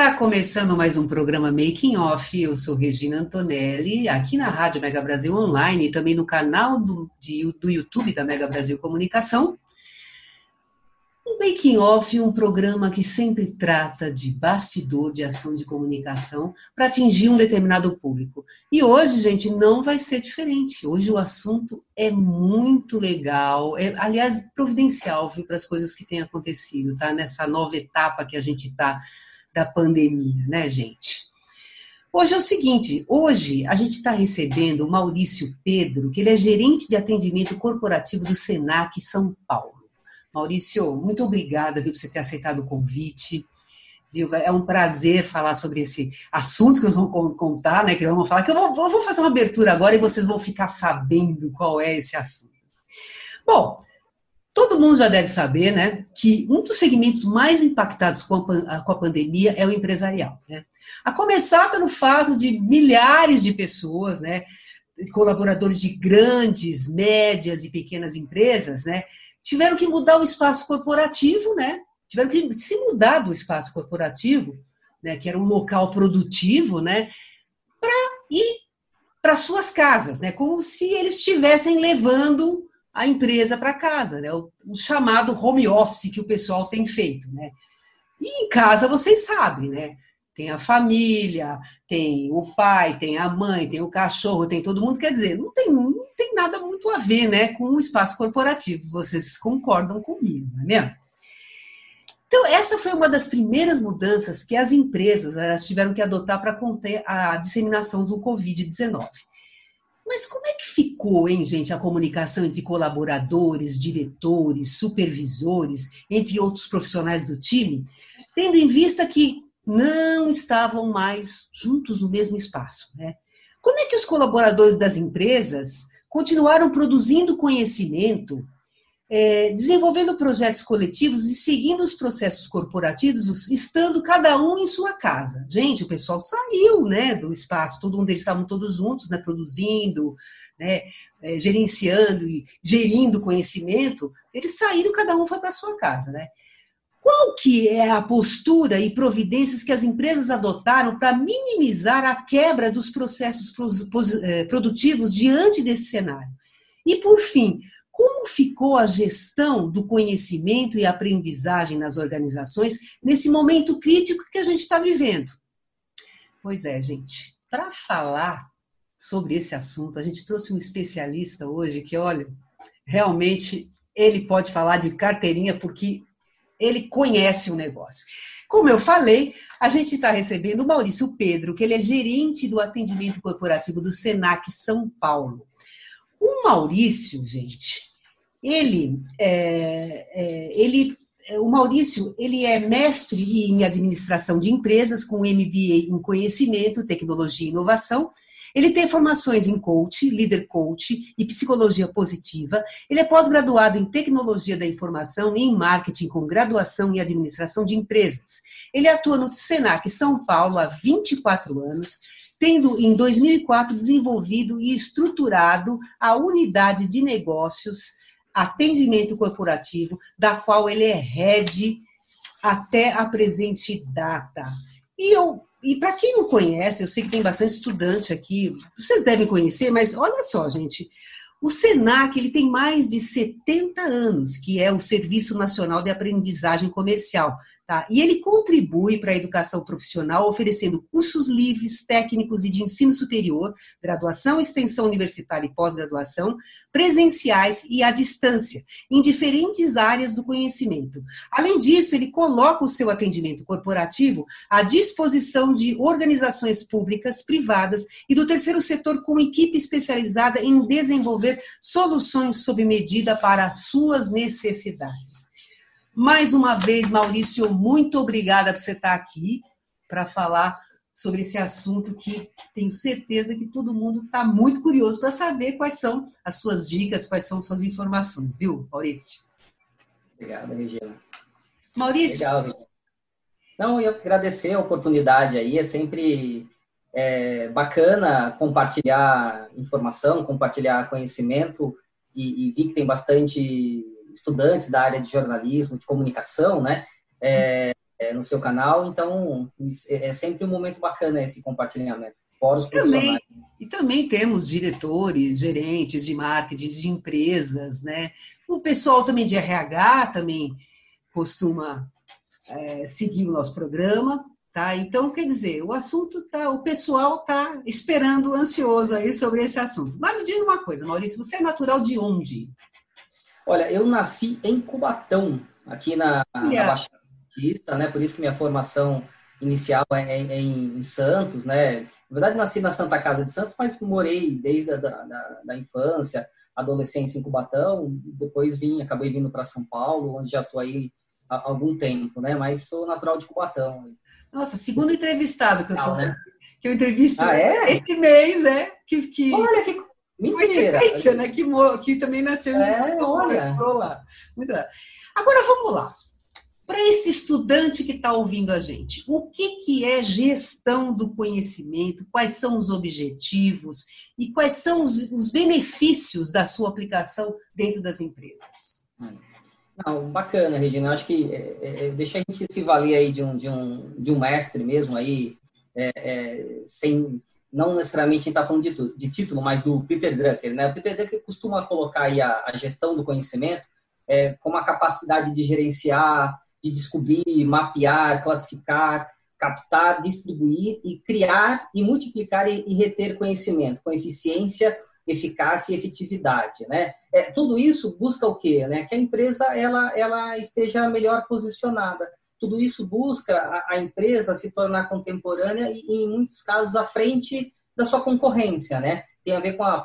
Está começando mais um programa Making Off. Eu sou Regina Antonelli, aqui na Rádio Mega Brasil Online e também no canal do, de, do YouTube da Mega Brasil Comunicação. Um Making Off, um programa que sempre trata de bastidor de ação de comunicação para atingir um determinado público. E hoje, gente, não vai ser diferente. Hoje o assunto é muito legal, é, aliás, providencial para as coisas que têm acontecido, tá? Nessa nova etapa que a gente está da pandemia, né, gente? Hoje é o seguinte, hoje a gente está recebendo o Maurício Pedro, que ele é gerente de atendimento corporativo do Senac São Paulo. Maurício, muito obrigada viu, por você ter aceitado o convite. Viu? É um prazer falar sobre esse assunto que nós vamos contar, né? Que vamos falar, que eu vou, vou fazer uma abertura agora e vocês vão ficar sabendo qual é esse assunto. Bom, Todo mundo já deve saber, né, que um dos segmentos mais impactados com a, com a pandemia é o empresarial, né? A começar pelo fato de milhares de pessoas, né, colaboradores de grandes, médias e pequenas empresas, né, tiveram que mudar o espaço corporativo, né? Tiveram que se mudar do espaço corporativo, né, que era um local produtivo, né, para ir para suas casas, né, como se eles estivessem levando a empresa para casa, né? O, o, chamado home office que o pessoal tem feito, né? E em casa vocês sabem, né? Tem a família, tem o pai, tem a mãe, tem o cachorro, tem todo mundo. Quer dizer, não tem, não tem nada muito a ver, né, com o espaço corporativo. Vocês concordam comigo, não é mesmo? Então, essa foi uma das primeiras mudanças que as empresas tiveram que adotar para conter a disseminação do Covid-19. Mas como é que ficou, hein, gente, a comunicação entre colaboradores, diretores, supervisores, entre outros profissionais do time, tendo em vista que não estavam mais juntos no mesmo espaço, né? Como é que os colaboradores das empresas continuaram produzindo conhecimento é, desenvolvendo projetos coletivos e seguindo os processos corporativos, estando cada um em sua casa. Gente, o pessoal saiu né, do espaço, todo mundo eles estavam todos juntos, né, produzindo, né, é, gerenciando e gerindo conhecimento, eles saíram, cada um foi para sua casa. Né? Qual que é a postura e providências que as empresas adotaram para minimizar a quebra dos processos é, produtivos diante desse cenário? E, por fim, como ficou a gestão do conhecimento e aprendizagem nas organizações nesse momento crítico que a gente está vivendo? Pois é, gente, para falar sobre esse assunto, a gente trouxe um especialista hoje que, olha, realmente ele pode falar de carteirinha porque ele conhece o negócio. Como eu falei, a gente está recebendo o Maurício Pedro, que ele é gerente do atendimento corporativo do Senac São Paulo. O Maurício, gente, ele, é, é, ele, o Maurício, ele é mestre em administração de empresas com MBA em conhecimento, tecnologia e inovação. Ele tem formações em coach, líder coach e psicologia positiva. Ele é pós-graduado em tecnologia da informação e em marketing com graduação em administração de empresas. Ele atua no Senac São Paulo há 24 anos, tendo em 2004 desenvolvido e estruturado a unidade de negócios atendimento corporativo, da qual ele é head até a presente data. E eu e para quem não conhece, eu sei que tem bastante estudante aqui, vocês devem conhecer, mas olha só, gente, o Senac ele tem mais de 70 anos, que é o Serviço Nacional de Aprendizagem Comercial. Tá? E ele contribui para a educação profissional, oferecendo cursos livres, técnicos e de ensino superior, graduação, extensão universitária e pós-graduação, presenciais e à distância, em diferentes áreas do conhecimento. Além disso, ele coloca o seu atendimento corporativo à disposição de organizações públicas, privadas e do terceiro setor com equipe especializada em desenvolver soluções sob medida para as suas necessidades. Mais uma vez, Maurício, muito obrigada por você estar aqui para falar sobre esse assunto que tenho certeza que todo mundo está muito curioso para saber quais são as suas dicas, quais são suas informações, viu, Maurício? Obrigado, Regina. Maurício. Legal, Regina. Não, eu agradecer a oportunidade aí, é sempre é, bacana compartilhar informação, compartilhar conhecimento e, e vi que tem bastante estudantes da área de jornalismo, de comunicação, né? É, é, no seu canal, então é, é sempre um momento bacana esse compartilhamento. Fora os também, e também temos diretores, gerentes de marketing, de empresas, né? O pessoal também de RH também costuma é, seguir o nosso programa, tá? Então, quer dizer, o assunto tá, o pessoal tá esperando, ansioso aí sobre esse assunto. Mas me diz uma coisa, Maurício, você é natural de onde? Olha, eu nasci em Cubatão, aqui na, yeah. na Baixada Santista, né? Por isso que minha formação inicial é, é, em, em, Santos, né? Na verdade, nasci na Santa Casa de Santos, mas morei desde a da, da, da infância, adolescência em Cubatão. Depois vim, acabei vindo para São Paulo, onde já estou aí há algum tempo, né? Mas sou natural de Cubatão. Nossa, segundo entrevistado que eu tô, né? que eu entrevisto ah, é? esse mês, é que, que... Olha que Mentira. Coincidência, né? Que, que também nasceu é, em olha. lá. Muito lá. Agora vamos lá. Para esse estudante que está ouvindo a gente, o que, que é gestão do conhecimento? Quais são os objetivos e quais são os, os benefícios da sua aplicação dentro das empresas? Não, bacana, Regina. Acho que é, é, deixa a gente se valer aí de um, de um, de um mestre mesmo aí, é, é sem não necessariamente a gente está falando de, de, título, mas do Peter Drucker. Né? O Peter Drucker costuma colocar a, a gestão do conhecimento é, como a capacidade de gerenciar, de descobrir, mapear, classificar, captar, distribuir e criar e multiplicar e, e reter conhecimento com eficiência, eficácia e efetividade, né? É, tudo isso busca o quê? Né? Que a empresa ela, ela esteja melhor posicionada, tudo isso busca a, a empresa se tornar contemporânea e, em muitos casos, à frente da sua concorrência, né? Tem a ver com a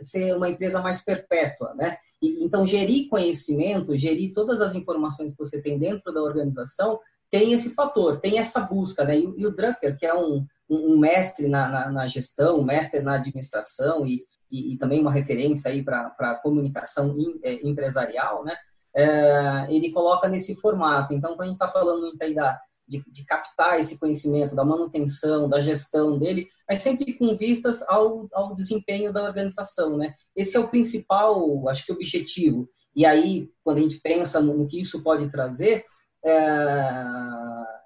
ser uma empresa mais perpétua, né? E, então, gerir conhecimento, gerir todas as informações que você tem dentro da organização, tem esse fator, tem essa busca, né? E, e o Drucker, que é um, um mestre na, na, na, gestão, um mestre na administração e, e, e também uma referência aí para a comunicação é, empresarial, né? É, ele coloca nesse formato. Então, quando a gente está falando muito aí da, de, de, captar esse conhecimento, da manutenção, da gestão dele, mas sempre com vistas ao, ao desempenho da organização, né? Esse é o principal, acho que, objetivo. E aí, quando a gente pensa no, que isso pode trazer, é,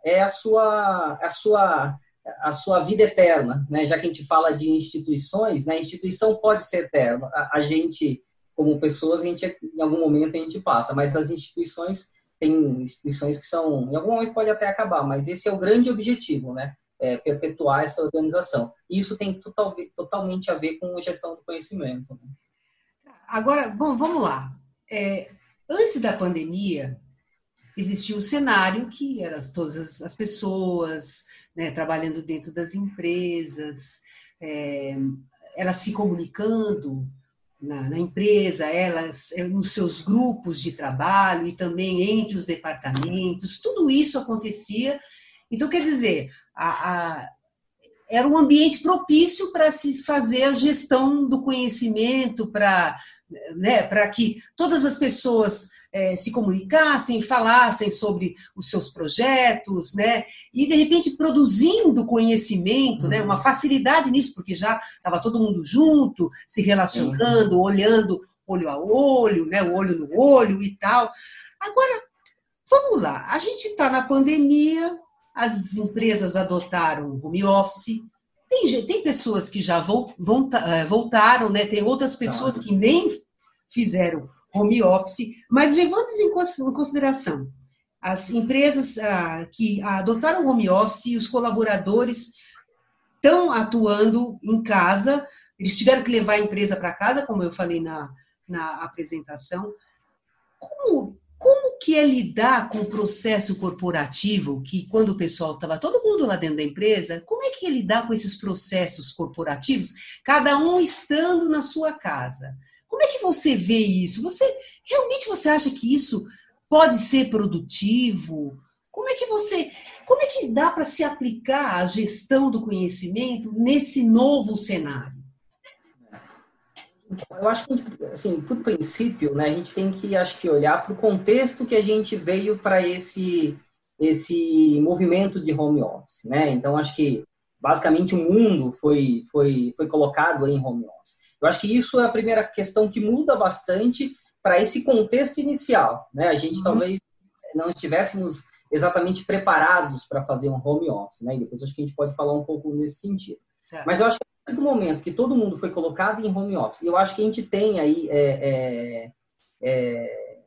é, a sua, a sua a sua vida eterna, né? Já que a gente fala de instituições, né? A instituição pode ser eterna. A, a gente como pessoas, a gente, em algum momento a gente passa, mas as instituições, tem instituições que são, em algum momento pode até acabar, mas esse é o grande objetivo, né? É, perpetuar essa organização. E isso tem total, totalmente a ver com gestão do conhecimento. Né? Agora, bom, vamos lá. É, antes da pandemia, existia um cenário que eram todas as pessoas né, trabalhando dentro das empresas, é, elas se comunicando na, na, empresa, elas eh, nos seus grupos de trabalho e também entre os departamentos, tudo isso acontecia. Então, quer dizer, a, a, era um ambiente propício para se fazer a gestão do conhecimento, para né, que todas as pessoas é, se comunicassem, falassem sobre os seus projetos, né? E de repente produzindo conhecimento, uhum. né? Uma facilidade nisso, porque já estava todo mundo junto, se relacionando, uhum. olhando olho a olho, né? Olho no olho e tal. Agora, vamos lá. A gente está na pandemia, as empresas adotaram home office. Tem, tem pessoas que já eh, voltaram, né? Tem outras pessoas que nem fizeram home office, mas levando em consideração as empresas ah, que adotaram home office e os colaboradores estão atuando em casa, eles tiveram que levar a empresa para casa, como eu falei na, na apresentação. Como que é lidar com o processo corporativo, que quando o pessoal estava todo mundo lá dentro da empresa, como é que é lidar com esses processos corporativos, cada um estando na sua casa? Como é que você vê isso? Você realmente você acha que isso pode ser produtivo? Como é que você, como é que dá para se aplicar a gestão do conhecimento nesse novo cenário? Eu acho que, assim, por princípio, né, a gente tem que, acho que, olhar para o contexto que a gente veio para esse, esse movimento de home office, né? Então, acho que, basicamente, o mundo foi, foi, foi colocado em home office. Eu acho que isso é a primeira questão que muda bastante para esse contexto inicial, né? A gente uhum. talvez não estivéssemos exatamente preparados para fazer um home office, né? E depois acho que a gente pode falar um pouco nesse sentido. Tá. Mas eu acho que do momento que todo mundo foi colocado em home office, eu acho que a gente tem aí é, é, é,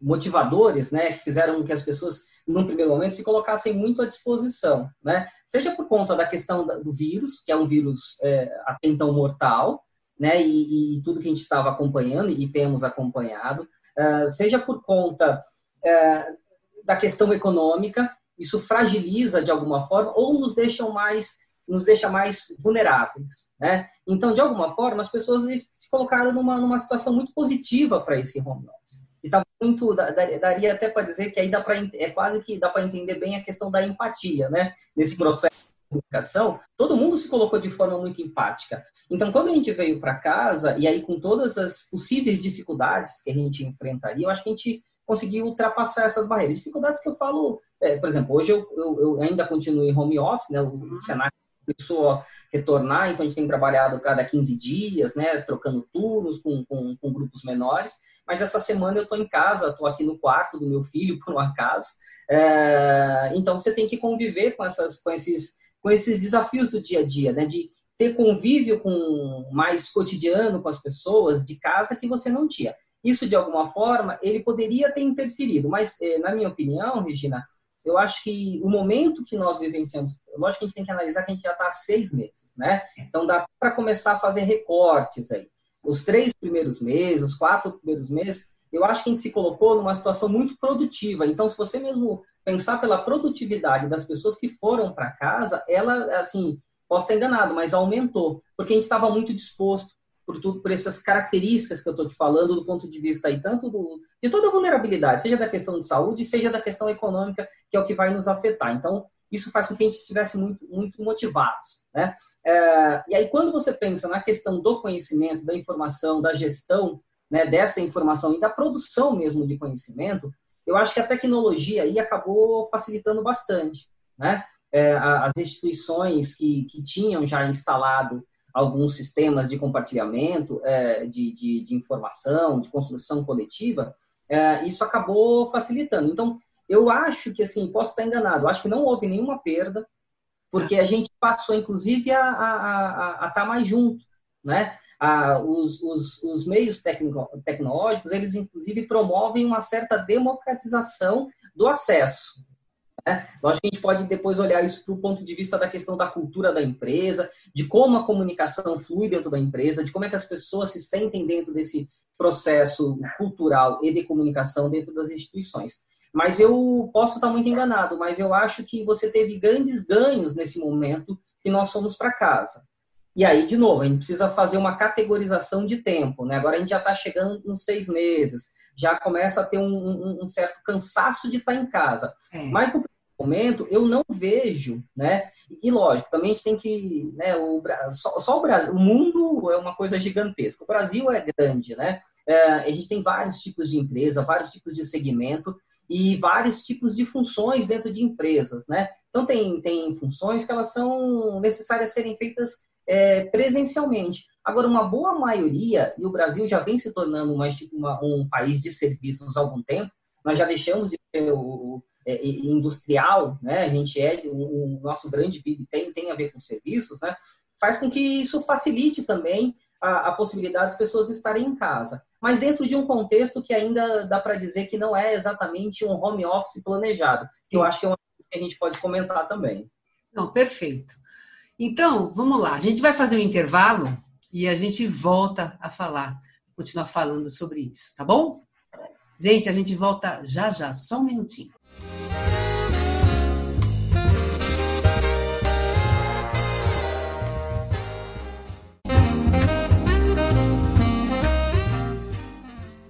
motivadores, né, que fizeram que as pessoas, num primeiro momento, se colocassem muito à disposição, né, seja por conta da questão do vírus, que é um vírus é, até então mortal, né, e, e, tudo que a gente estava acompanhando e temos acompanhado, uh, seja por conta uh, da questão econômica, isso fragiliza de alguma forma ou nos deixam mais nos deixa mais vulneráveis, né? Então, de alguma forma, as pessoas se colocaram numa, numa situação muito positiva para esse home office. Estava muito, daria até para dizer que aí dá para é quase que dá para entender bem a questão da empatia, né? Nesse processo de comunicação, todo mundo se colocou de forma muito empática. Então, quando a gente veio para casa e aí com todas as possíveis dificuldades que a gente enfrentaria, eu acho que a gente conseguiu ultrapassar essas barreiras. Dificuldades que eu falo, é, por exemplo, hoje eu, eu, eu, ainda continuo em home office, né? O cenário começou a retornar, então a gente tem trabalhado cada 15 dias, né, trocando turnos com, com, com grupos menores, mas essa semana eu estou em casa, estou aqui no quarto do meu filho, por um acaso, é, então você tem que conviver com, essas, com, esses, com esses desafios do dia a dia, né, de ter convívio com mais cotidiano com as pessoas de casa que você não tinha. Isso, de alguma forma, ele poderia ter interferido, mas, eh, na minha opinião, Regina, eu acho que o momento que nós vivenciamos, lógico que a gente tem que analisar que a gente já está há seis meses, né? Então dá para começar a fazer recortes aí. Os três primeiros meses, os quatro primeiros meses, eu acho que a gente se colocou numa situação muito produtiva. Então, se você mesmo pensar pela produtividade das pessoas que foram para casa, ela, assim, posso estar enganado, mas aumentou, porque a gente estava muito disposto, por tudo, por essas características que eu estou te falando do ponto de vista aí, tanto do, de toda a vulnerabilidade, seja da questão de saúde, seja da questão econômica, que é o que vai nos afetar. Então, isso faz com que a gente estivesse muito, muito motivados. Né? É, e aí, quando você pensa na questão do conhecimento, da informação, da gestão né, dessa informação e da produção mesmo de conhecimento, eu acho que a tecnologia aí acabou facilitando bastante. Né? É, as instituições que, que tinham já instalado alguns sistemas de compartilhamento é, de, de, de, informação, de construção coletiva, é, isso acabou facilitando. Então, eu acho que, assim, posso estar enganado, acho que não houve nenhuma perda, porque a gente passou, inclusive, a estar tá mais junto, né? A, os, os, os meios tecnológicos, eles, inclusive, promovem uma certa democratização do acesso, né? Lógico que a gente pode depois olhar isso do ponto de vista da questão da cultura da empresa, de como a comunicação flui dentro da empresa, de como é que as pessoas se sentem dentro desse processo cultural e de comunicação dentro das instituições. Mas eu posso estar muito enganado, mas eu acho que você teve grandes ganhos nesse momento que nós fomos para casa. E aí, de novo, a gente precisa fazer uma categorização de tempo. Né? Agora a gente já está chegando nos seis meses, já começa a ter um, um, um certo cansaço de estar em casa. É. Mas no momento, eu não vejo, né? E lógico, também a gente tem que, né? O, só, só o Brasil, o mundo é uma coisa gigantesca. O Brasil é grande, né? É, a gente tem vários tipos de empresa, vários tipos de segmento e vários tipos de funções dentro de empresas, né? Então tem, tem funções que elas são necessárias serem feitas é, presencialmente. Agora, uma boa maioria, e o Brasil já vem se tornando uma, uma, um país de serviços há algum tempo, nós já deixamos de ter o, industrial, né? A gente é o, o, nosso grande PIB tem tem a ver com serviços, né? Faz com que isso facilite também a, a possibilidade das pessoas estarem em casa. mas dentro de um contexto que ainda dá para dizer que não é exatamente um home office planejado, que eu acho que é uma coisa que a gente pode comentar também. Não, perfeito. Então, vamos lá, a gente vai fazer um intervalo e a gente volta a falar, continuar falando sobre isso, tá bom? Gente, a gente volta já já, só um minutinho.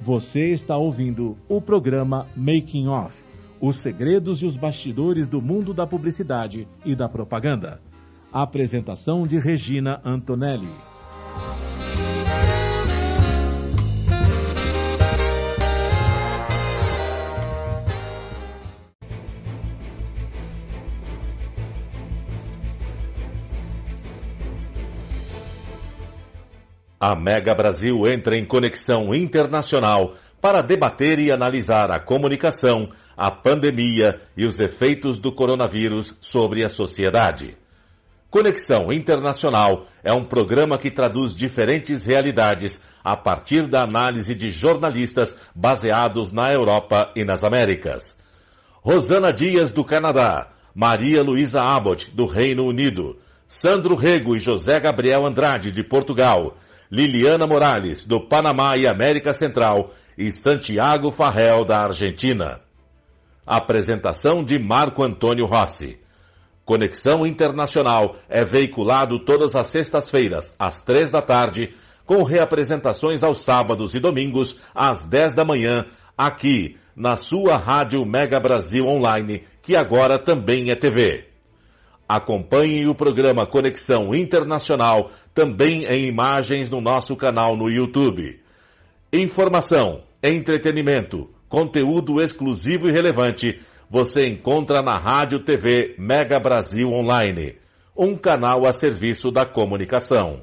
Você está ouvindo o programa Making Off Os segredos e os bastidores do mundo da publicidade e da propaganda. apresentação de Regina Antonelli. A Mega Brasil entra em conexão internacional para debater e analisar a comunicação, a pandemia e os efeitos do coronavírus sobre a sociedade. Conexão Internacional é um programa que traduz diferentes realidades a partir da análise de jornalistas baseados na Europa e nas Américas. Rosana Dias, do Canadá, Maria Luísa Abbott, do Reino Unido, Sandro Rego e José Gabriel Andrade, de Portugal, Liliana Morales, do Panamá e América Central, e Santiago Farrell, da Argentina. Apresentação de Marco Antônio Rossi. Conexão Internacional é veiculado todas as sextas-feiras, às três da tarde, com reapresentações aos sábados e domingos, às dez da manhã, aqui, na sua Rádio Mega Brasil Online, que agora também é TV. Acompanhe o programa Conexão Internacional também em imagens no nosso canal no YouTube. Informação, entretenimento, conteúdo exclusivo e relevante você encontra na Rádio TV Mega Brasil Online, um canal a serviço da comunicação.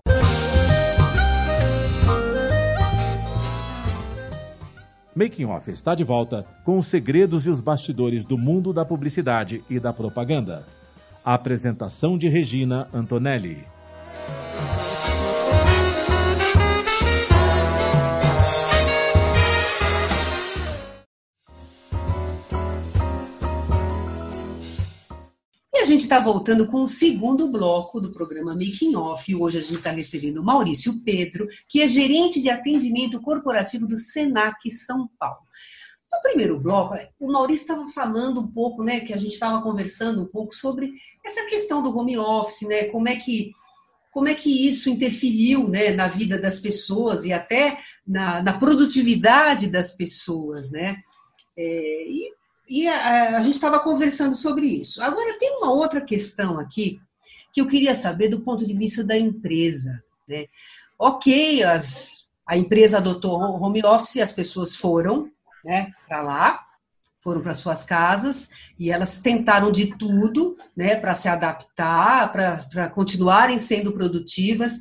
Making Off está de volta com os segredos e os bastidores do mundo da publicidade e da propaganda. A apresentação de Regina Antonelli. A gente está voltando com o segundo bloco do programa Making Off. Hoje a gente está recebendo o Maurício Pedro, que é gerente de atendimento corporativo do Senac São Paulo. No primeiro bloco, o Maurício estava falando um pouco, né, que a gente estava conversando um pouco sobre essa questão do home office, né, como é que como é que isso interferiu né, na vida das pessoas e até na, na produtividade das pessoas, né? É, e e a, a gente estava conversando sobre isso. Agora, tem uma outra questão aqui que eu queria saber do ponto de vista da empresa. Né? Ok, as, a empresa adotou home office, as pessoas foram né, para lá, foram para suas casas e elas tentaram de tudo né, para se adaptar, para continuarem sendo produtivas.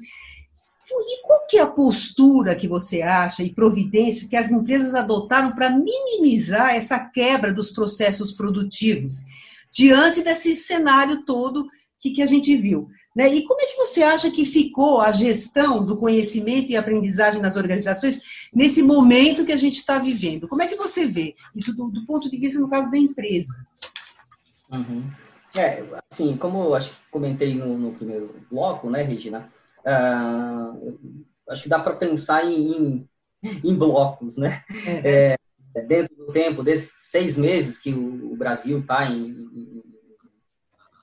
E qual que é a postura que você acha e providências que as empresas adotaram para minimizar essa quebra dos processos produtivos diante desse cenário todo que, que a gente viu? Né? E como é que você acha que ficou a gestão do conhecimento e aprendizagem nas organizações nesse momento que a gente está vivendo? Como é que você vê isso do, do, ponto de vista, no caso da empresa? Uhum. É, assim, como eu acho que comentei no, no primeiro bloco, né, Regina? Uh, acho que dá para pensar em, em, em, blocos, né? É. É, dentro do tempo, desses seis meses que o, o Brasil está em, em,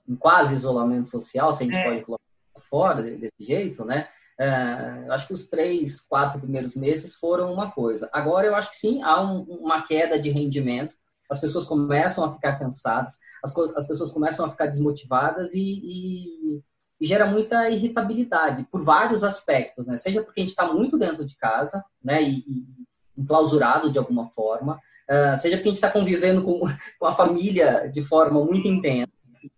em, quase isolamento social, se a gente é. pode colocar fora desse jeito, né? Uh, acho que os três, quatro primeiros meses foram uma coisa. Agora eu acho que sim, há um, uma queda de rendimento as pessoas começam a ficar cansadas, as, as pessoas começam a ficar desmotivadas e, e, e, gera muita irritabilidade por vários aspectos, né? Seja porque a gente está muito dentro de casa, né? E, e enclausurado de alguma forma, uh, seja porque a gente está convivendo com, com a família de forma muito intensa,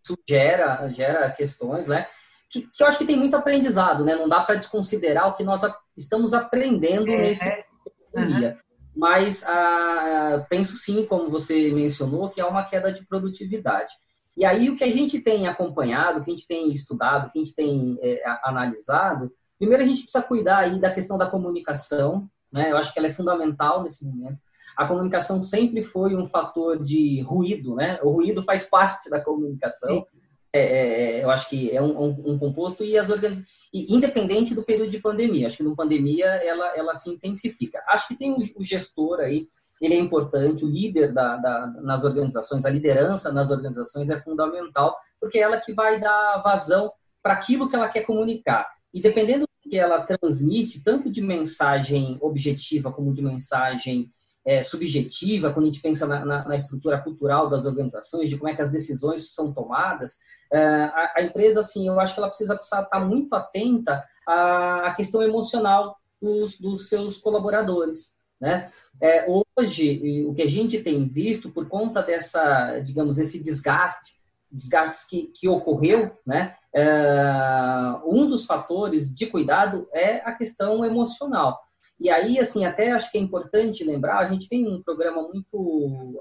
isso gera, gera questões, né? Que, que eu acho que tem muito aprendizado, né? Não dá para desconsiderar o que nós estamos aprendendo é, nesse dia. Uhum mas ah, penso sim, como você mencionou, que há uma queda de produtividade. E aí o que a gente tem acompanhado, o que a gente tem estudado, o que a gente tem é, analisado, primeiro a gente precisa cuidar aí da questão da comunicação, né? Eu acho que ela é fundamental nesse momento. A comunicação sempre foi um fator de ruído, né? O ruído faz parte da comunicação. É, é, é, eu acho que é um, um, um composto e as organizações, independente do período de pandemia, acho que no pandemia ela, ela se intensifica. Acho que tem o, o gestor aí, ele é importante, o líder da, da, nas organizações, a liderança nas organizações é fundamental, porque é ela que vai dar vazão para aquilo que ela quer comunicar. E dependendo do que ela transmite, tanto de mensagem objetiva como de mensagem é, subjetiva, quando a gente pensa na, na, na, estrutura cultural das organizações, de como é que as decisões são tomadas, é, a, a, empresa, assim, eu acho que ela precisa, precisa estar muito atenta à, questão emocional dos, dos, seus colaboradores. Né? É, hoje, o que a gente tem visto, por conta dessa, digamos, esse desgaste, desgaste que, que ocorreu, né? É, um dos fatores de cuidado é a questão emocional. E aí, assim, até acho que é importante lembrar, a gente tem um programa muito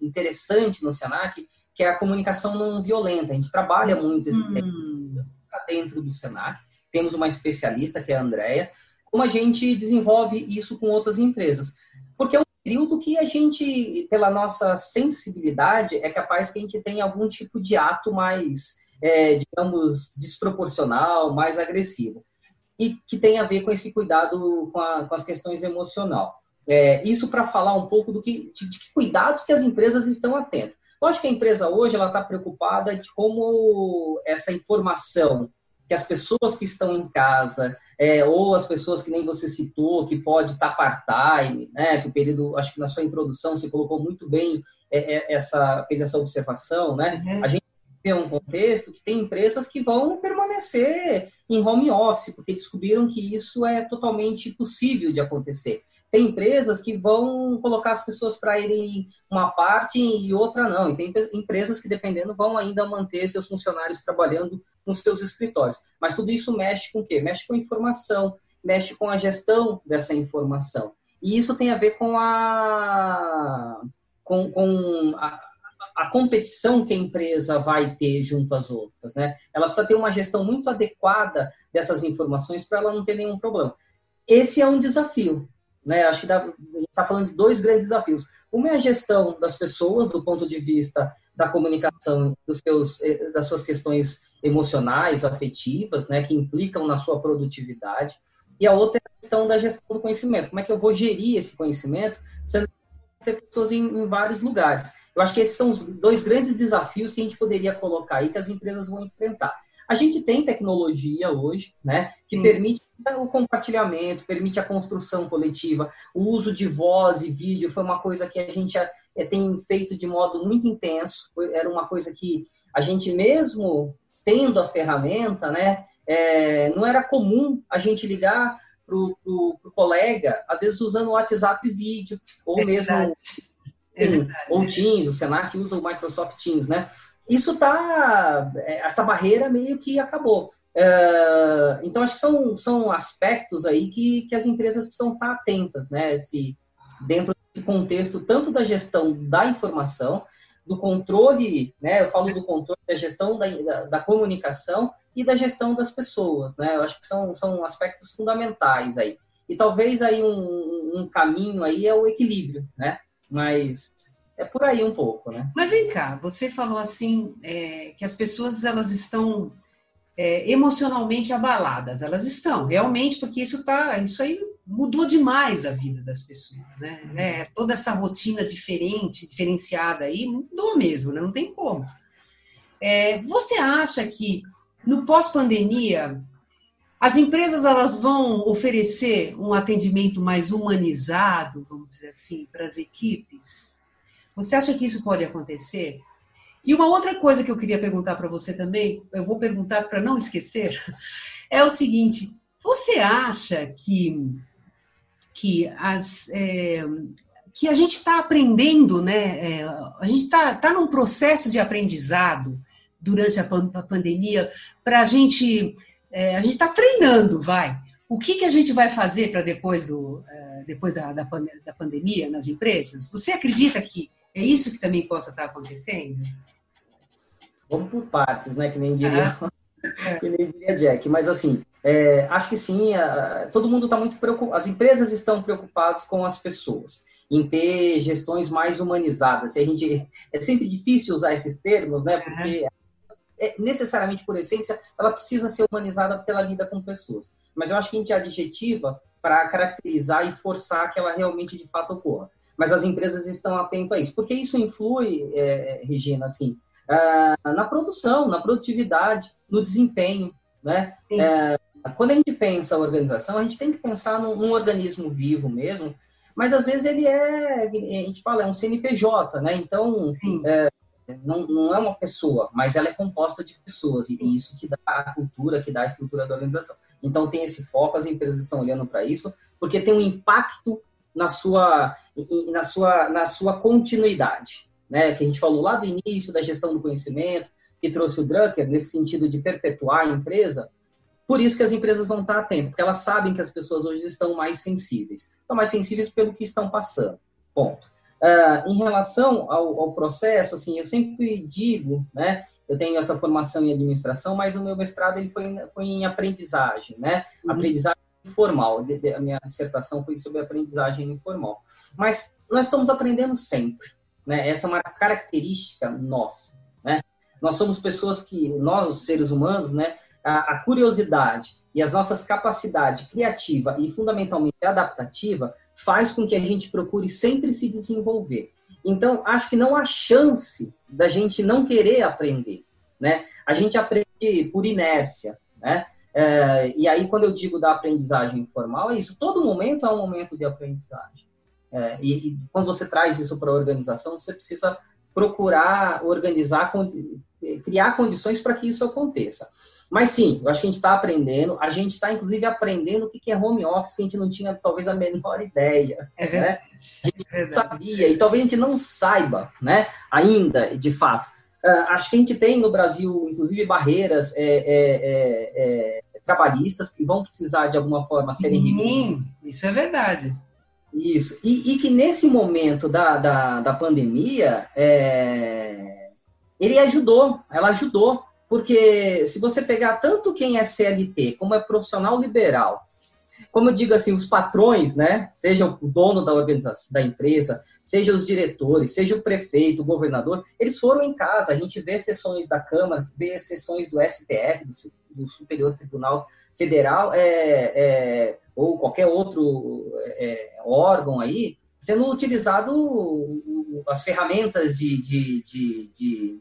interessante no Senac, que é a comunicação não violenta. A gente trabalha muito esse hum. dentro do Senac. Temos uma especialista, que é a Andrea, como a gente desenvolve isso com outras empresas. Porque é um período que a gente, pela nossa sensibilidade, é capaz que a gente tenha algum tipo de ato mais, é, digamos, desproporcional, mais agressivo e que tem a ver com esse cuidado com, a, com as questões emocional. É, isso para falar um pouco do que, de, de, que cuidados que as empresas estão atentas. Eu acho que a empresa hoje ela está preocupada de como essa informação que as pessoas que estão em casa é, ou as pessoas que nem você citou que pode estar tá part-time, né? Que o período, acho que na sua introdução você colocou muito bem é, é, essa fez essa observação, né? Uhum. A gente é um contexto que tem empresas que vão permanecer em home office, porque descobriram que isso é totalmente possível de acontecer. Tem empresas que vão colocar as pessoas para irem uma parte e outra não. E tem empresas que, dependendo, vão ainda manter seus funcionários trabalhando nos seus escritórios. Mas tudo isso mexe com o quê? Mexe com informação, mexe com a gestão dessa informação. E isso tem a ver com a com, com a, a competição que a empresa vai ter junto às outras, né? Ela precisa ter uma gestão muito adequada dessas informações para ela não ter nenhum problema. Esse é um desafio, né? Acho que está falando de dois grandes desafios. Uma é a gestão das pessoas do ponto de vista da comunicação, dos seus, eh, das suas questões emocionais, afetivas, né, que implicam na sua produtividade. E a outra é a questão da gestão do conhecimento. Como é que eu vou gerir esse conhecimento, sendo que ter pessoas em, em vários lugares. Eu acho que esses são os dois grandes desafios que a gente poderia colocar aí que as empresas vão enfrentar. A gente tem tecnologia hoje, né, que Sim. permite o compartilhamento, permite a construção coletiva, o uso de voz e vídeo foi uma coisa que a gente é, tem feito de modo muito intenso. Era uma coisa que a gente mesmo tendo a ferramenta, né, é, não era comum a gente ligar para o colega, às vezes usando o WhatsApp vídeo, ou é mesmo é ou Teams, o Senac usa o Microsoft Teams, né? Isso tá, é, essa barreira meio que acabou. É, então acho que são, são aspectos aí que, que as empresas precisam estar atentas, né? Se, dentro desse contexto tanto da gestão da informação, do controle, né? Eu falo do controle da gestão da, da, da comunicação e da gestão das pessoas, né? Eu acho que são, são aspectos fundamentais aí. E talvez aí um, um caminho aí é o equilíbrio, né? Mas é por aí um pouco, né? Mas vem cá, você falou assim é, que as pessoas elas estão é, emocionalmente abaladas. Elas estão, realmente, porque isso tá, isso aí mudou demais a vida das pessoas, né? É, toda essa rotina diferente, diferenciada aí, mudou mesmo, né? Não tem como. É, você acha que no pós-pandemia as empresas elas vão oferecer um atendimento mais humanizado, vamos dizer assim, para as equipes? Você acha que isso pode acontecer? E uma outra coisa que eu queria perguntar para você também, eu vou perguntar para não esquecer, é o seguinte: você acha que, que, as, é, que a gente está aprendendo, né? É, a gente está tá num processo de aprendizado durante a, a pandemia para a gente. É, a gente está treinando, vai. O que, que a gente vai fazer para depois, do, é, depois da, da, da pandemia nas empresas? Você acredita que é isso que também possa estar tá acontecendo? Vamos por partes, né? Que nem diria, ah. que nem diria Jack. Mas assim, é, acho que sim, a, todo mundo está muito preocupado, as empresas estão preocupadas com as pessoas, em ter gestões mais humanizadas. E a gente, é sempre difícil usar esses termos, né? Porque é, necessariamente, por essência, ela precisa ser humanizada porque ela lida com pessoas. Mas eu acho que a gente adjetiva para caracterizar e forçar que ela realmente, de fato, ocorra. Mas as empresas estão atentas a isso. Porque isso influi, é, Regina, assim, uh, na produção, na produtividade, no desempenho. Né? Uh, quando a gente pensa a organização, a gente tem que pensar num, num, organismo vivo mesmo, mas às vezes ele é, a gente fala, é um CNPJ, né? Então, uh, não, não, é uma pessoa, mas ela é composta de pessoas, e é isso que dá a cultura, que dá a estrutura da organização. Então, tem esse foco, as empresas estão olhando para isso, porque tem um impacto na sua, na sua, na sua continuidade né, que a gente falou lá do início da gestão do conhecimento, que trouxe o Drucker nesse sentido de perpetuar a empresa, por isso que as empresas vão estar atentas, porque elas sabem que as pessoas hoje estão mais sensíveis. Estão mais sensíveis pelo que estão passando. Ponto. Uh, em relação ao, ao, processo, assim, eu sempre digo, né, eu tenho essa formação em administração, mas o meu mestrado ele foi, foi em aprendizagem, né, uhum. aprendizagem informal. A minha dissertação foi sobre aprendizagem informal. Mas nós estamos aprendendo sempre. Né? Essa é uma característica nossa. Né? Nós somos pessoas que, nós, os seres humanos, né, a, a curiosidade e as nossas capacidades criativa e fundamentalmente adaptativa faz com que a gente procure sempre se desenvolver. Então, acho que não há chance da gente não querer aprender, né? A gente aprende por inércia, né? É, e aí, quando eu digo da aprendizagem informal, é isso. Todo momento é um momento de aprendizagem. É, e, e, quando você traz isso para a organização, você precisa procurar organizar, criar condições para que isso aconteça. Mas sim, eu acho que a gente está aprendendo, a gente está inclusive aprendendo o que é home office, que a gente não tinha talvez a menor ideia. É né? A gente é sabia, e talvez a gente não saiba, né, ainda, de fato. Uh, acho que a gente tem no Brasil, inclusive, barreiras é, é, trabalhistas que vão precisar, de alguma forma, serem Sim, isso é verdade. Isso. E, e, que nesse momento da, da, da pandemia, é, ele ajudou, ela ajudou. Porque se você pegar tanto quem é CLT, como é profissional liberal, como eu digo assim, os patrões, né? Seja o dono da organização, da empresa, seja os diretores, seja o prefeito, o governador, eles foram em casa. A gente vê sessões da Câmara, vê sessões do STF, do, do Superior Tribunal Federal, é, é, ou qualquer outro é, órgão aí, sendo utilizado as ferramentas de, de, de, de,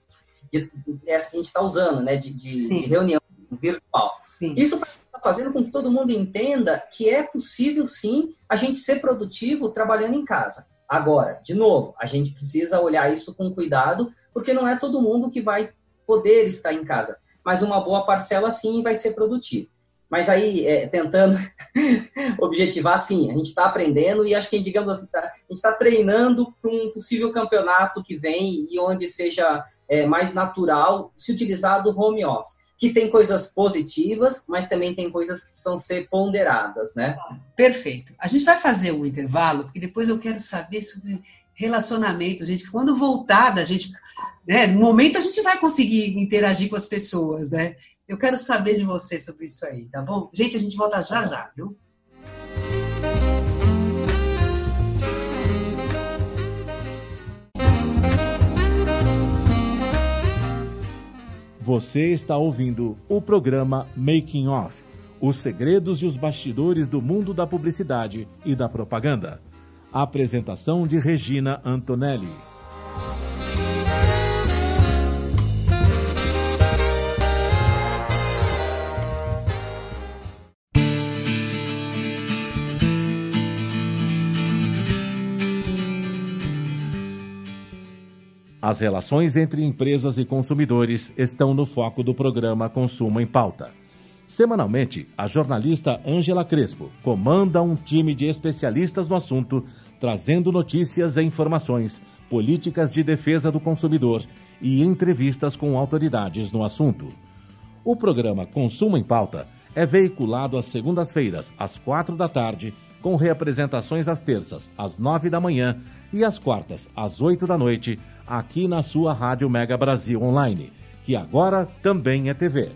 de essa que a gente está usando, né, de, de, de reunião virtual. Sim. Isso está fazendo com que todo mundo entenda que é possível, sim, a gente ser produtivo trabalhando em casa. Agora, de novo, a gente precisa olhar isso com cuidado, porque não é todo mundo que vai poder estar em casa, mas uma boa parcela, sim, vai ser produtiva. Mas aí, é, tentando objetivar, sim, a gente está aprendendo e acho que, digamos assim, tá, a gente está treinando para um possível campeonato que vem e onde seja é, mais natural se utilizar do home office. Que tem coisas positivas, mas também tem coisas que precisam ser ponderadas, né? Perfeito. A gente vai fazer um intervalo, porque depois eu quero saber sobre relacionamento, gente. Quando voltar da gente, né? No momento a gente vai conseguir interagir com as pessoas, né? Eu quero saber de você sobre isso aí, tá bom? Gente, a gente volta já já, viu? Você está ouvindo o programa Making Off os segredos e os bastidores do mundo da publicidade e da propaganda. Apresentação de Regina Antonelli. As relações entre empresas e consumidores estão no foco do programa Consumo em Pauta. Semanalmente, a jornalista Ângela Crespo comanda um time de especialistas no assunto, trazendo notícias e informações, políticas de defesa do consumidor e entrevistas com autoridades no assunto. O programa Consumo em Pauta é veiculado às segundas-feiras, às quatro da tarde, com reapresentações às terças, às nove da manhã e às quartas, às oito da noite, aqui na sua Rádio Mega Brasil Online, que agora também é TV.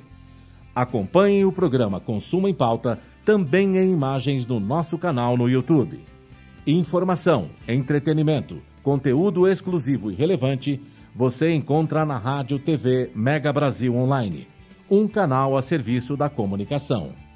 Acompanhe o programa Consumo em Pauta também em imagens no nosso canal no YouTube. Informação, entretenimento, conteúdo exclusivo e relevante você encontra na Rádio TV Mega Brasil Online, um canal a serviço da comunicação.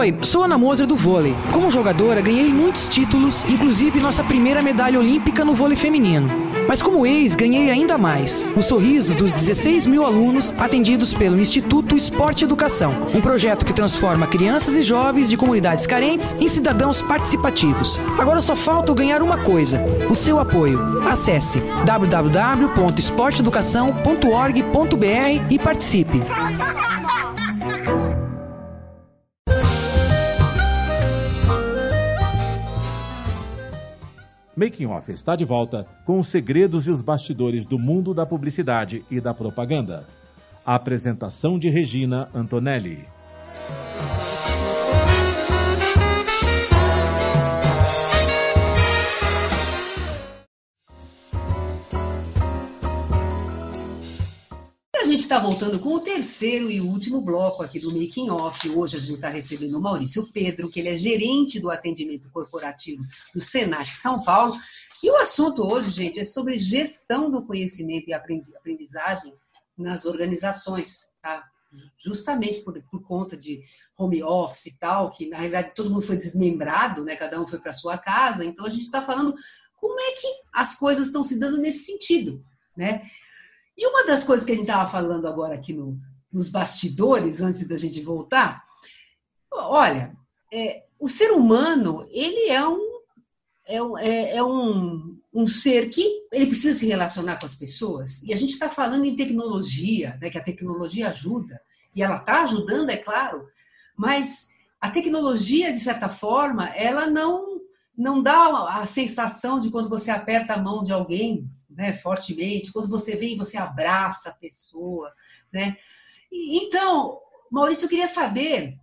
Oi, sou Ana Moser do vôlei. Como jogadora, ganhei muitos títulos, inclusive nossa primeira medalha olímpica no vôlei feminino. Mas como ex, ganhei ainda mais: o sorriso dos 16 mil alunos atendidos pelo Instituto Esporte Educação, um projeto que transforma crianças e jovens de comunidades carentes em cidadãos participativos. Agora só falta ganhar uma coisa: o seu apoio. Acesse www.esporteeducação.org.br e participe. Making Off está de volta com os segredos e os bastidores do mundo da publicidade e da propaganda. A apresentação de Regina Antonelli. Gente está voltando com o terceiro e último bloco aqui do Making Off. Hoje a gente está recebendo o Maurício Pedro, que ele é gerente do atendimento corporativo do Senac São Paulo. E o assunto hoje, gente, é sobre gestão do conhecimento e aprendizagem nas organizações, tá? Justamente por, por conta de home office e tal, que na realidade todo mundo foi desmembrado, né? Cada um foi para sua casa. Então a gente está falando como é que as coisas estão se dando nesse sentido, né? E uma das coisas que a gente estava falando agora aqui no, nos bastidores, antes da gente voltar, olha, é, o ser humano, ele é um, é, é, é um, um ser que ele precisa se relacionar com as pessoas. E a gente está falando em tecnologia, né, que a tecnologia ajuda, e ela está ajudando, é claro, mas a tecnologia, de certa forma, ela não, não dá a sensação de quando você aperta a mão de alguém, né, fortemente, quando você vem, você abraça a pessoa, né? Então, Maurício, eu queria saber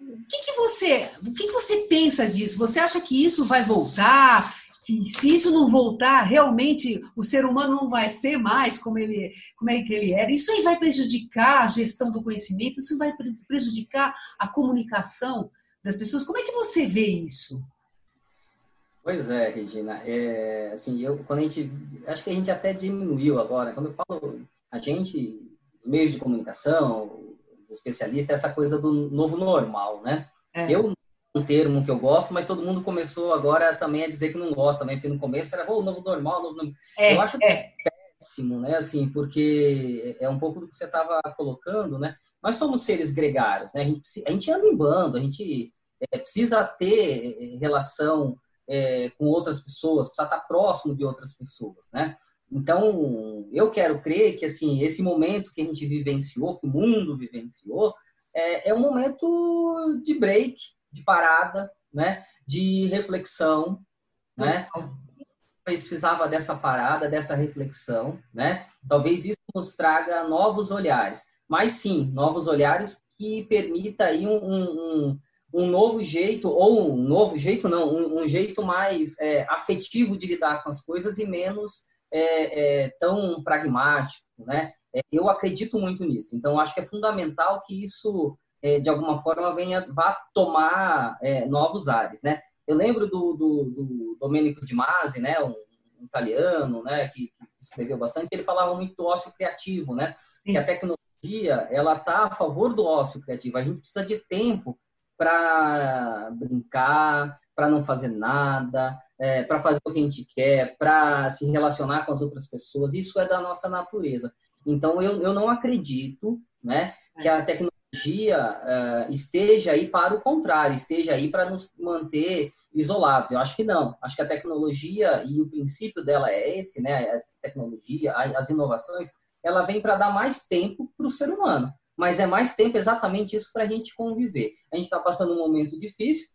o que, que você, o que, que você pensa disso? Você acha que isso vai voltar? Que se isso não voltar, realmente o ser humano não vai ser mais como ele, como é que ele era? Isso aí vai prejudicar a gestão do conhecimento? Isso vai prejudicar a comunicação das pessoas? Como é que você vê isso? Pois é, Regina. É, assim, eu, quando a gente, acho que a gente até diminuiu agora. Quando eu falo a gente, os meios de comunicação, os especialistas, essa coisa do novo normal, né? É. Eu um termo que eu gosto, mas todo mundo começou agora também a dizer que não gosta, também, porque no começo era oh, o novo normal, novo normal. É, eu acho é. péssimo, né? Assim, porque é um pouco do que você estava colocando, né? Nós somos seres gregários, né? A gente, a gente anda em bando, a gente é, precisa ter relação é, com outras pessoas, precisa estar próximo de outras pessoas, né? Então, eu quero crer que, assim, esse momento que a gente vivenciou, que o mundo vivenciou, é, é um momento de break, de parada, né? De reflexão, né? Talvez precisava dessa parada, dessa reflexão, né? Talvez isso nos traga novos olhares. Mas, sim, novos olhares que permita aí um, um um novo jeito, ou um novo jeito não, um, um jeito mais é, afetivo de lidar com as coisas e menos é, é, tão pragmático, né? É, eu acredito muito nisso. Então, acho que é fundamental que isso, é, de alguma forma, venha, vá tomar é, novos ares, né? Eu lembro do, do, do Domenico Di Masi, né? Um, um italiano, né? Que, que, escreveu bastante. Ele falava muito do ócio criativo, né? Que a tecnologia, ela está a favor do ócio criativo. A gente precisa de tempo para brincar, para não fazer nada, é, para fazer o que a gente quer, para se relacionar com as outras pessoas. Isso é da nossa natureza. Então, eu, eu não acredito né, que a tecnologia uh, esteja aí para o contrário, esteja aí para nos manter isolados. Eu acho que não. Acho que a tecnologia e o princípio dela é esse, né? A tecnologia, as inovações, ela vem para dar mais tempo para o ser humano. Mas é mais tempo exatamente isso para a gente conviver. A gente está passando um momento difícil,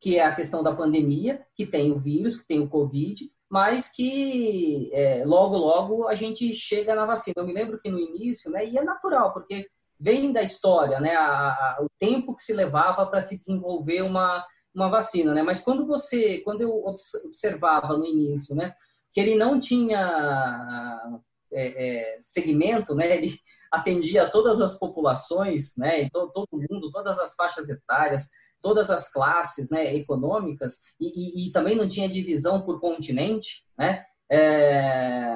que é a questão da pandemia, que tem o vírus, que tem o Covid, mas que é, logo, logo a gente chega na vacina. Eu me lembro que no início, né, e é natural, porque vem da história, né, a, a, o tempo que se levava para se desenvolver uma, uma vacina, né, mas quando você, quando eu observava no início, né, que ele não tinha é, é, segmento, né, ele atendia todas as populações, né, todo, todo mundo, todas as faixas etárias, todas as classes né, econômicas e, e, e também não tinha divisão por continente, né? É,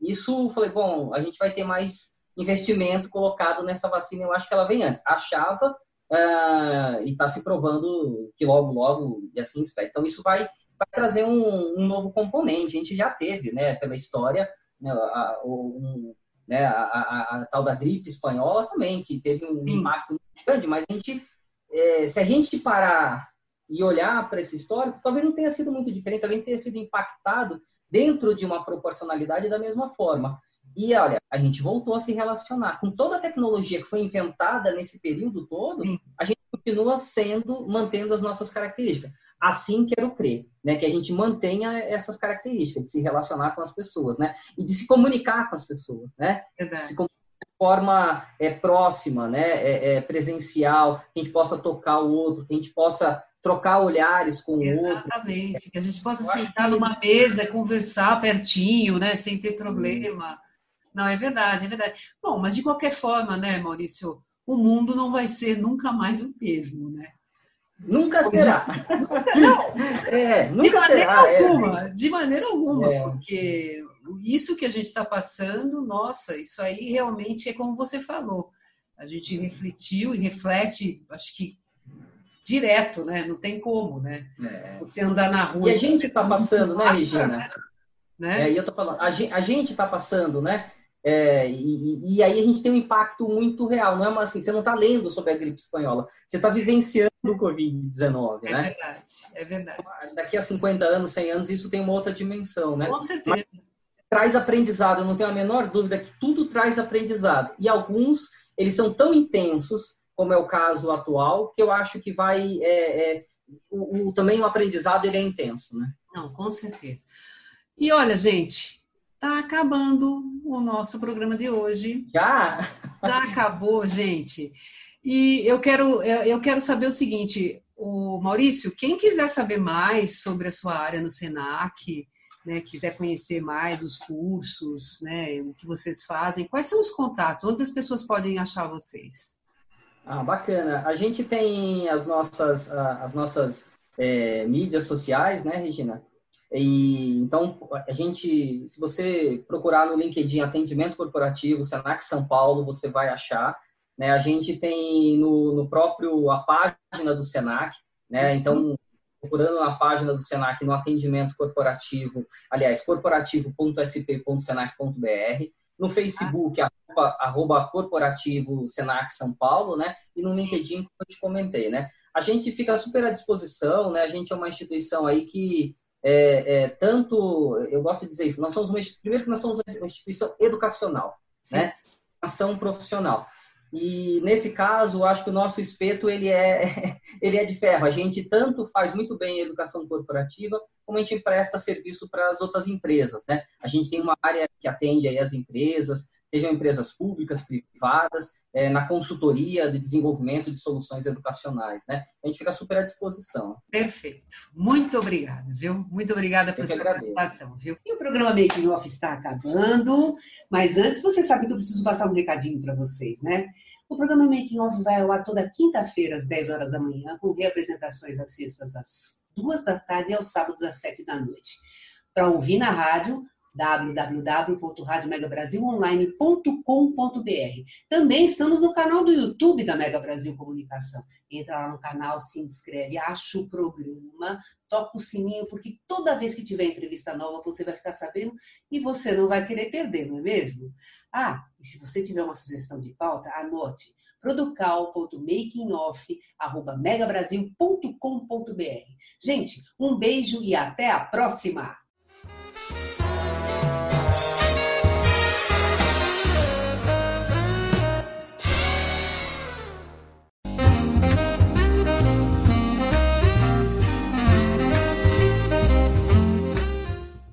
isso foi bom. A gente vai ter mais investimento colocado nessa vacina. Eu acho que ela vem antes. Achava uh, e está se provando que logo, logo e assim espera. Então isso vai, vai trazer um, um, novo componente. A gente já teve, né, pela história, né, a, um, né, a, a, a, tal da gripe espanhola também, que teve um impacto muito grande, mas a gente é, se a gente parar e olhar para esse histórico, talvez não tenha sido muito diferente, talvez tenha sido impactado dentro de uma proporcionalidade da mesma forma. E olha, a gente voltou a se relacionar com toda a tecnologia que foi inventada nesse período todo, a gente continua sendo, mantendo as nossas características. Assim quero crer, né, que a gente mantenha essas características de se relacionar com as pessoas, né, e de se comunicar com as pessoas, né, Verdade. se comunicar forma é, próxima, né, é, é, presencial, que a gente possa tocar o outro, que a gente possa trocar olhares com o Exatamente, outro. Exatamente, que a gente possa Eu sentar numa que... mesa e conversar pertinho, né, sem ter problema. Isso. Não, é verdade, é verdade. Bom, mas de qualquer forma, né, Maurício, o mundo não vai ser nunca mais o mesmo, né? Nunca será. Não. É, nunca de maneira será, é. alguma, é. de maneira alguma, é. porque isso que a gente está passando, nossa, isso aí realmente é como você falou. A gente refletiu e reflete, acho que direto, né? Não tem como, né? É. Você andar na rua. E a gente está passando, né, Regina? Né? É, e eu tô falando, a gente está passando, né? É, e, e, aí a gente tem um impacto muito real, não é assim, você não está lendo sobre a gripe espanhola, você está vivenciando o Covid-19, é né? É verdade, é verdade. Daqui a 50 anos, 100 anos, isso tem uma outra dimensão, né? Com certeza. Mas, traz aprendizado, eu não tenho a menor dúvida que tudo traz aprendizado. E alguns, eles são tão intensos, como é o caso atual, que eu acho que vai... É, é, o, o, também o aprendizado, ele é intenso, né? Não, com certeza. E olha, gente, tá acabando o nosso programa de hoje. Já? Já acabou, gente. E eu quero, eu quero saber o seguinte, o Maurício, quem quiser saber mais sobre a sua área no Senac, né, quiser conhecer mais os cursos, né, o que vocês fazem, quais são os contatos? Onde as pessoas podem achar vocês? Ah, bacana. A gente tem as nossas, as nossas é, mídias sociais, né, Regina? E, então, a gente, se você procurar no LinkedIn Atendimento Corporativo Senac São Paulo, você vai achar. Né? A gente tem no, no próprio a página do Senac, né? Então, procurando na página do Senac no atendimento corporativo, aliás, corporativo.sp.senac.br, no Facebook, arroba, arroba, corporativo Senac São Paulo, né? E no LinkedIn, como eu te comentei, né? A gente fica super à disposição, né? A gente é uma instituição aí que é, é, tanto, eu gosto de dizer isso, nós somos uma, primeiro que nós somos uma instituição educacional, Sim. né? Ação profissional. E nesse caso, acho que o nosso espeto ele é, ele é de ferro. A gente tanto faz muito bem a educação corporativa, como a gente presta serviço para as outras empresas. Né? A gente tem uma área que atende aí as empresas, sejam empresas públicas, privadas, é, na consultoria de desenvolvimento de soluções educacionais. Né? A gente fica super à disposição. Perfeito. Muito obrigada, viu? Muito obrigada por sua participação, viu? E o programa Making Off está acabando, mas antes você sabe que eu preciso passar um recadinho para vocês, né? O programa Making Off vai ao ar toda quinta-feira, às 10 horas da manhã, com reapresentações às sextas, às 2 da tarde e aos sábados, às 7 da noite. Para ouvir na rádio, www.radiomegabrasilonline.com.br. Também estamos no canal do YouTube da Mega Brasil Comunicação. Entra lá no canal, se inscreve, acha o programa, toca o sininho, porque toda vez que tiver entrevista nova você vai ficar sabendo e você não vai querer perder, não é mesmo? Ah, e se você tiver uma sugestão de pauta, anote producal.makingoff.megabrasil.com.br. Gente, um beijo e até a próxima!